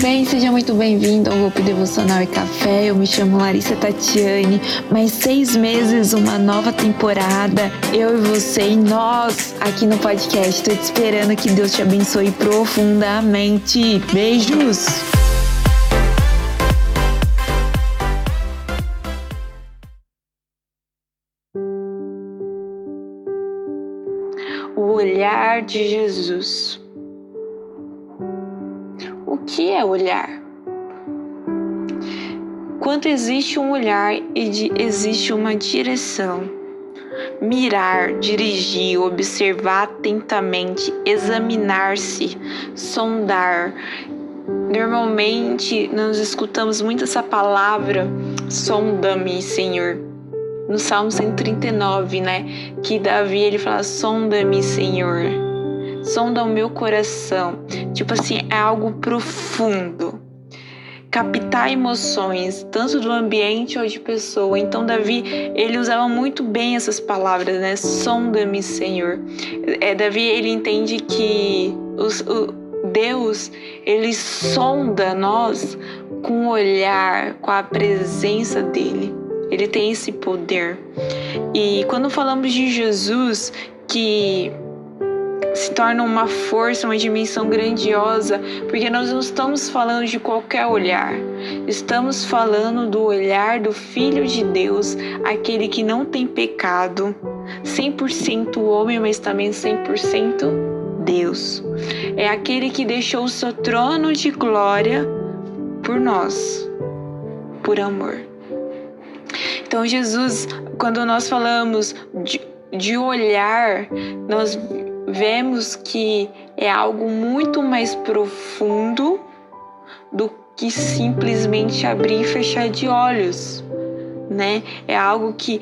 bem? Seja muito bem-vindo ao Hope Devocional e Café. Eu me chamo Larissa Tatiane. Mais seis meses, uma nova temporada. Eu e você e nós aqui no podcast. Tô te esperando que Deus te abençoe profundamente. Beijos! O olhar de Jesus. Que é olhar? Quando existe um olhar e existe uma direção, mirar, dirigir, observar atentamente, examinar-se, sondar. Normalmente nós escutamos muito essa palavra, sonda-me, Senhor. No Salmo 139, né, que Davi ele fala: "Sonda-me, Senhor" sonda o meu coração. Tipo assim, é algo profundo. Captar emoções, tanto do ambiente ou de pessoa. Então, Davi, ele usava muito bem essas palavras, né? Sonda-me, Senhor. É, Davi, ele entende que os, o Deus, ele sonda nós com o olhar, com a presença dele. Ele tem esse poder. E quando falamos de Jesus, que se torna uma força, uma dimensão grandiosa, porque nós não estamos falando de qualquer olhar, estamos falando do olhar do Filho de Deus, aquele que não tem pecado, 100% homem, mas também 100% Deus. É aquele que deixou o seu trono de glória por nós, por amor. Então, Jesus, quando nós falamos de, de olhar, nós vemos que é algo muito mais profundo do que simplesmente abrir e fechar de olhos, né? É algo que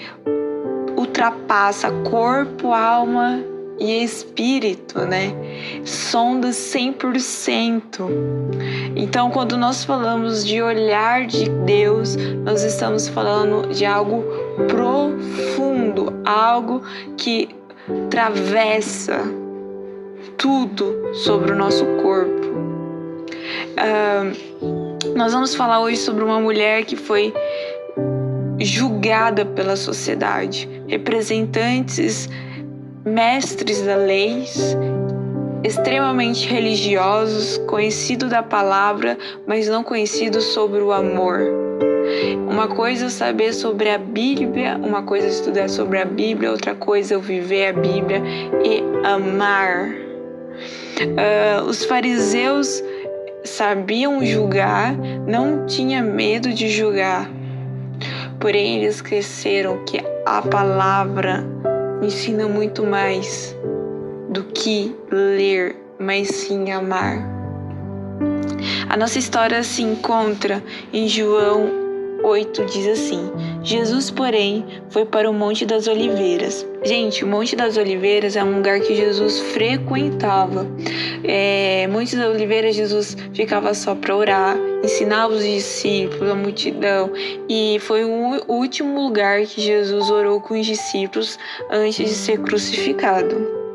ultrapassa corpo, alma e espírito, né? Sonda 100%. Então, quando nós falamos de olhar de Deus, nós estamos falando de algo profundo, algo que atravessa tudo sobre o nosso corpo. Uh, nós vamos falar hoje sobre uma mulher que foi julgada pela sociedade, representantes, mestres da lei, extremamente religiosos, conhecidos da palavra, mas não conhecidos sobre o amor. Uma coisa é saber sobre a Bíblia, uma coisa é estudar sobre a Bíblia, outra coisa é viver a Bíblia e amar. Uh, os fariseus sabiam julgar, não tinha medo de julgar. Porém, eles esqueceram que a palavra ensina muito mais do que ler, mas sim amar. A nossa história se encontra em João 8 diz assim: Jesus, porém, foi para o Monte das Oliveiras. Gente, o Monte das Oliveiras é um lugar que Jesus frequentava. É, Monte das Oliveiras, Jesus ficava só para orar, ensinava os discípulos, a multidão, e foi o último lugar que Jesus orou com os discípulos antes de ser crucificado.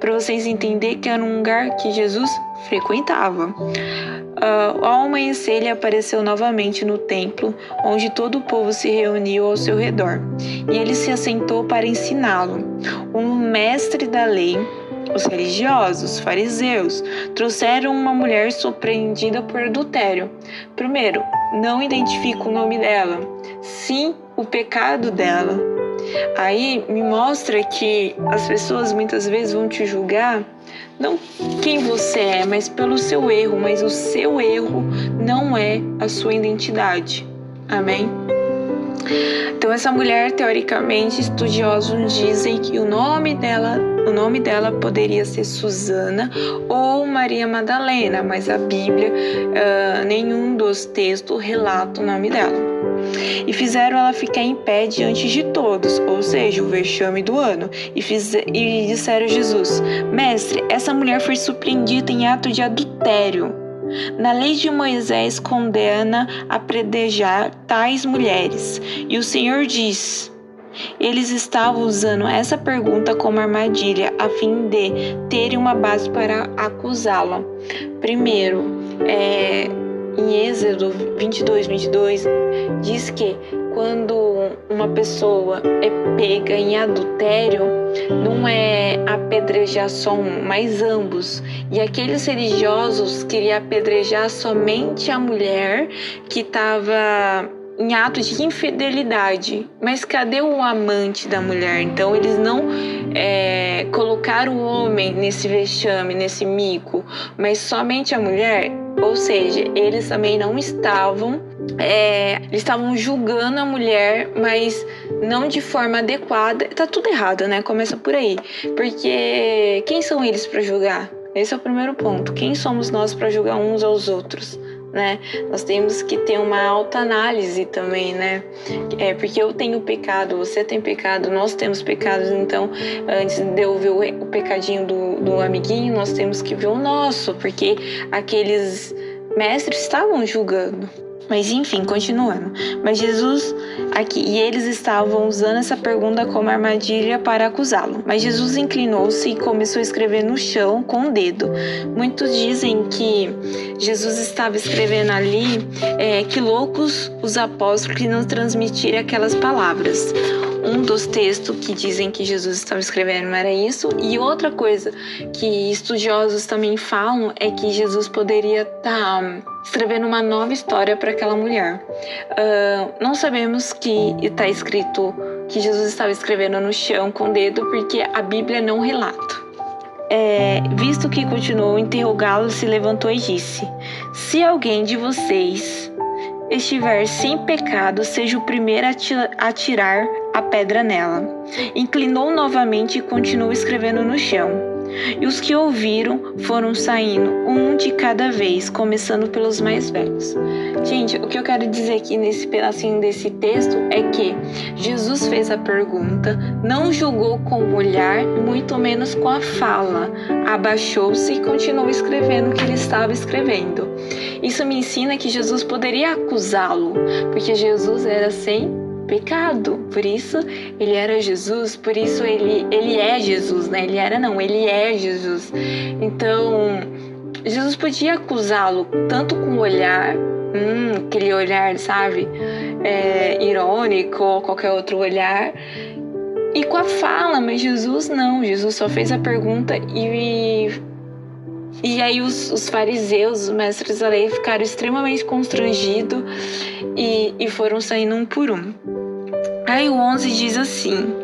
Para vocês entenderem que era um lugar que Jesus frequentava. Uh, ao amanhecer, ele apareceu novamente no templo, onde todo o povo se reuniu ao seu redor. E ele se assentou para ensiná-lo. Um mestre da lei, os religiosos, os fariseus, trouxeram uma mulher surpreendida por adultério. Primeiro, não identifica o nome dela, sim o pecado dela. Aí me mostra que as pessoas muitas vezes vão te julgar não quem você é, mas pelo seu erro, mas o seu erro não é a sua identidade. Amém? Então essa mulher, teoricamente, estudiosos dizem que o nome dela, o nome dela poderia ser Susana ou Maria Madalena, mas a Bíblia, uh, nenhum dos textos relata o nome dela e fizeram ela ficar em pé diante de todos, ou seja, o vexame do ano, e, fiz, e disseram a Jesus: Mestre, essa mulher foi surpreendida em ato de adultério. Na lei de Moisés condena a predejar tais mulheres, e o Senhor diz: eles estavam usando essa pergunta como armadilha a fim de terem uma base para acusá-la. Primeiro, É, em Êxodo 22, 22, diz que quando uma pessoa é pega em adultério, não é apedrejar só um, mas ambos. E aqueles religiosos queriam apedrejar somente a mulher que estava em ato de infidelidade. Mas cadê o amante da mulher? Então eles não é, colocaram o homem nesse vexame, nesse mico, mas somente a mulher. Ou seja, eles também não estavam, é, eles estavam julgando a mulher, mas não de forma adequada. Tá tudo errado, né? Começa por aí, porque quem são eles para julgar? Esse é o primeiro ponto. Quem somos nós para julgar uns aos outros? Né? Nós temos que ter uma alta análise também, né? É porque eu tenho pecado, você tem pecado, nós temos pecados, então antes de eu ver o, pecadinho do, do amiguinho, nós temos que ver o nosso, porque aqueles mestres estavam julgando. Mas enfim, continuando. Mas Jesus aqui e eles estavam usando essa pergunta como armadilha para acusá-lo. Mas Jesus inclinou-se e começou a escrever no chão com o dedo. Muitos dizem que Jesus estava escrevendo ali é, que loucos os apóstolos que não transmitiram aquelas palavras um dos textos que dizem que Jesus estava escrevendo era isso, e outra coisa que estudiosos também falam é que Jesus poderia estar tá escrevendo uma nova história para aquela mulher. Uh, não sabemos que está escrito que Jesus estava escrevendo no chão com o dedo, porque a Bíblia não relata. É, visto que continuou interrogá-lo, se levantou e disse: Se alguém de vocês estiver sem pecado, seja o primeiro a tirar a pedra nela. Inclinou novamente e continuou escrevendo no chão. E os que ouviram foram saindo, um de cada vez, começando pelos mais velhos. Gente, o que eu quero dizer aqui nesse pedacinho desse texto é que Jesus fez a pergunta, não julgou com o olhar, muito menos com a fala. Abaixou-se e continuou escrevendo o que ele estava escrevendo. Isso me ensina que Jesus poderia acusá-lo, porque Jesus era sem pecado. Por isso ele era Jesus, por isso ele, ele é Jesus, né? Ele era não, ele é Jesus. Então, Jesus podia acusá-lo tanto com o olhar, hum, aquele olhar, sabe, é, irônico ou qualquer outro olhar, e com a fala, mas Jesus não. Jesus só fez a pergunta e e aí os, os, fariseus, os mestres da lei, ficaram extremamente constrangidos e, e foram saindo um por um. Aí o 11 diz assim: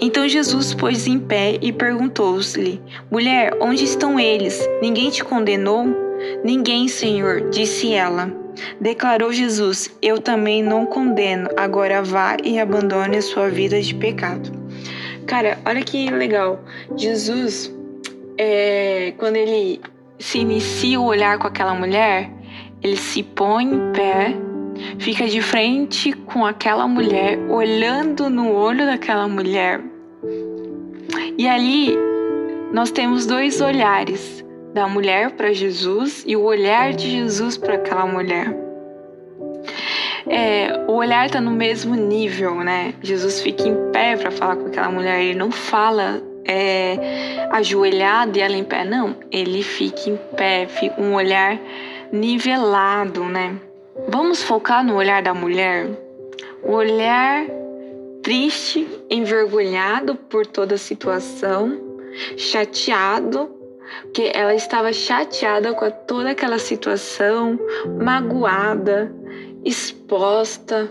Então Jesus pôs em pé e perguntou-lhe: Mulher, onde estão eles? Ninguém te condenou? Ninguém, Senhor, disse ela. Declarou Jesus: Eu também não condeno. Agora vá e abandone a sua vida de pecado. Cara, olha que legal. Jesus, é, quando ele se inicia o olhar com aquela mulher, ele se põe em pé fica de frente com aquela mulher, olhando no olho daquela mulher. E ali nós temos dois olhares, da mulher para Jesus e o olhar de Jesus para aquela mulher. É, o olhar está no mesmo nível, né? Jesus fica em pé para falar com aquela mulher, ele não fala é, ajoelhado e ela em pé, não. Ele fica em pé, fica um olhar nivelado, né? Vamos focar no olhar da mulher? O olhar triste, envergonhado por toda a situação, chateado, porque ela estava chateada com toda aquela situação, magoada, exposta,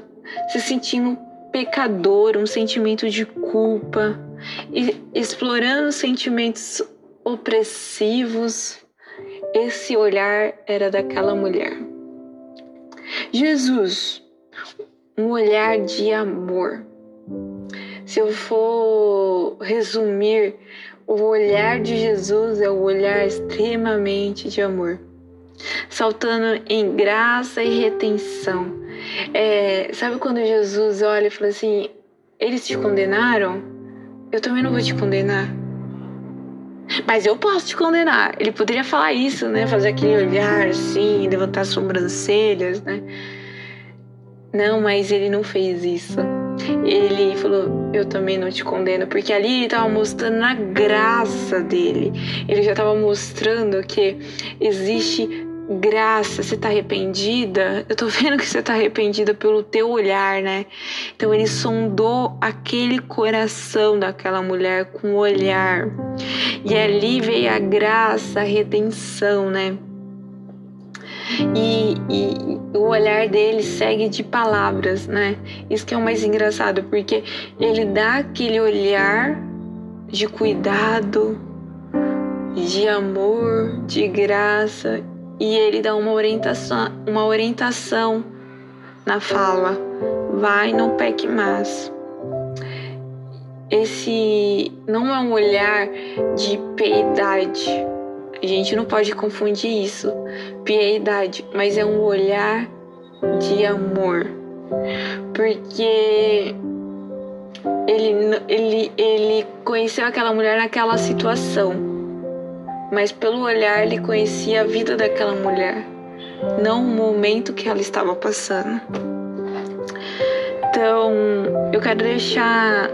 se sentindo pecador, um sentimento de culpa, explorando sentimentos opressivos. Esse olhar era daquela mulher. Jesus, um olhar de amor. Se eu for resumir, o olhar de Jesus é o olhar extremamente de amor, saltando em graça e retenção. É, sabe quando Jesus olha e fala assim: Eles te condenaram? Eu também não vou te condenar. Mas eu posso te condenar. Ele poderia falar isso, né? Fazer aquele olhar assim, levantar as sobrancelhas, né? Não, mas ele não fez isso. Ele falou: Eu também não te condeno, porque ali ele estava mostrando a graça dele. Ele já estava mostrando que existe graça, você tá arrependida? Eu tô vendo que você tá arrependida pelo teu olhar, né? Então ele sondou aquele coração daquela mulher com o olhar. E ali veio a graça, a redenção, né? E, e, o olhar dele segue de palavras, né? Isso que é o mais engraçado, porque ele dá aquele olhar de cuidado, de amor, de graça e ele dá uma orientação, uma orientação na fala. Vai, não peque mais. Esse não é um olhar de piedade. A gente não pode confundir isso, piedade, mas é um olhar de amor. Porque ele, ele, ele conheceu aquela mulher naquela situação mas pelo olhar ele conhecia a vida daquela mulher, não o momento que ela estava passando. Então, eu quero deixar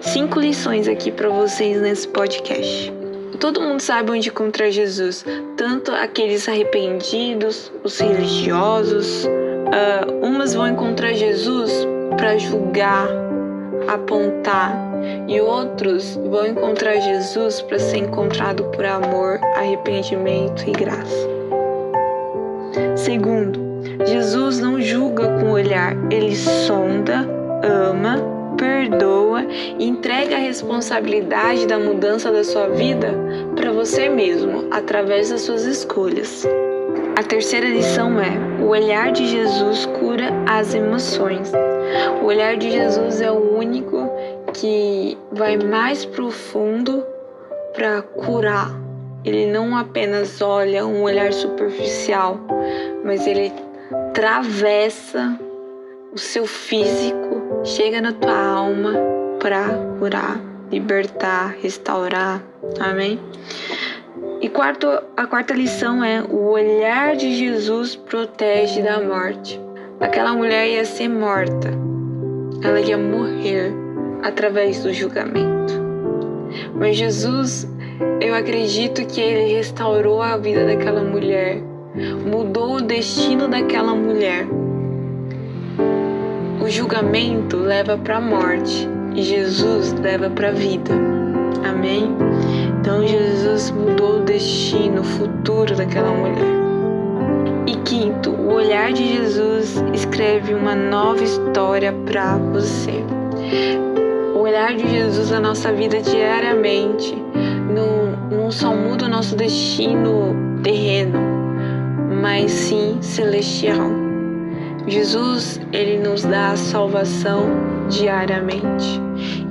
cinco lições aqui para vocês nesse podcast. Todo mundo sabe onde encontrar Jesus, tanto aqueles arrependidos, os religiosos. Uh, umas vão encontrar Jesus para julgar, apontar, e outros vão encontrar Jesus para ser encontrado por amor, arrependimento e graça. Segundo, Jesus não julga com o olhar, ele sonda, ama, perdoa e entrega a responsabilidade da mudança da sua vida para você mesmo, através das suas escolhas. A terceira lição é: o olhar de Jesus cura as emoções. O olhar de Jesus é o único que vai mais profundo para curar. Ele não apenas olha um olhar superficial, mas ele travessa o seu físico, chega na tua alma para curar, libertar, restaurar. Amém? E quarto, a quarta lição é: o olhar de Jesus protege da morte. Aquela mulher ia ser morta, ela ia morrer através do julgamento. Mas Jesus, eu acredito que ele restaurou a vida daquela mulher, mudou o destino daquela mulher. O julgamento leva para a morte e Jesus leva para a vida. Amém? Então Jesus mudou o destino, o futuro daquela mulher. E quinto, o olhar de Jesus escreve uma nova história para você o olhar de Jesus na nossa vida diariamente não, não só muda o nosso destino terreno, mas sim celestial. Jesus, ele nos dá a salvação diariamente.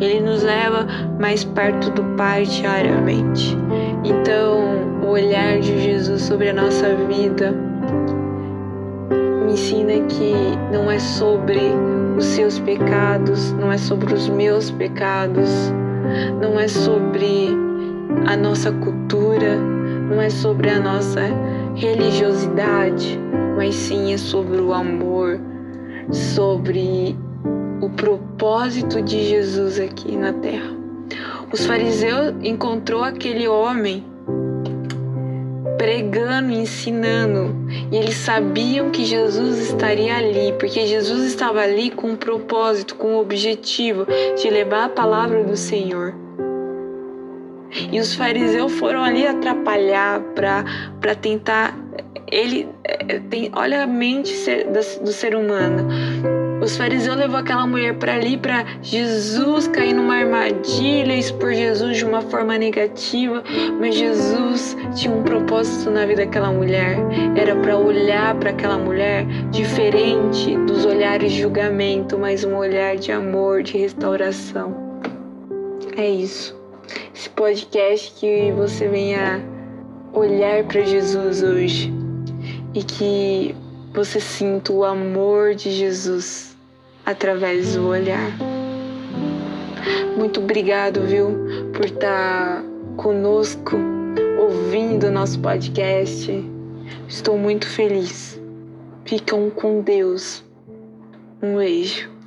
Ele nos leva mais perto do Pai diariamente. Então, o olhar de Jesus sobre a nossa vida me ensina que não é sobre os seus pecados, não é sobre os meus pecados, não é sobre a nossa cultura, não é sobre a nossa religiosidade, mas sim é sobre o amor, sobre o propósito de Jesus aqui na terra. Os fariseus encontrou aquele homem pregando, ensinando. E eles sabiam que Jesus estaria ali, porque Jesus estava ali com um propósito, com um objetivo de levar a palavra do Senhor. E os fariseus foram ali atrapalhar para tentar. Ele eh, tem, olha a mente do ser humano os fariseus levou aquela mulher para ali para Jesus cair numa armadilha, expor Jesus de uma forma negativa, mas Jesus tinha um propósito na vida daquela mulher. Era para olhar para aquela mulher diferente dos olhares de julgamento, mas um olhar de amor, de restauração. É isso. Esse podcast que você venha olhar para Jesus hoje e que você sinta o amor de Jesus através do olhar. Muito obrigado, viu, por estar conosco, ouvindo o nosso podcast. Estou muito feliz. Ficam com Deus. Um beijo.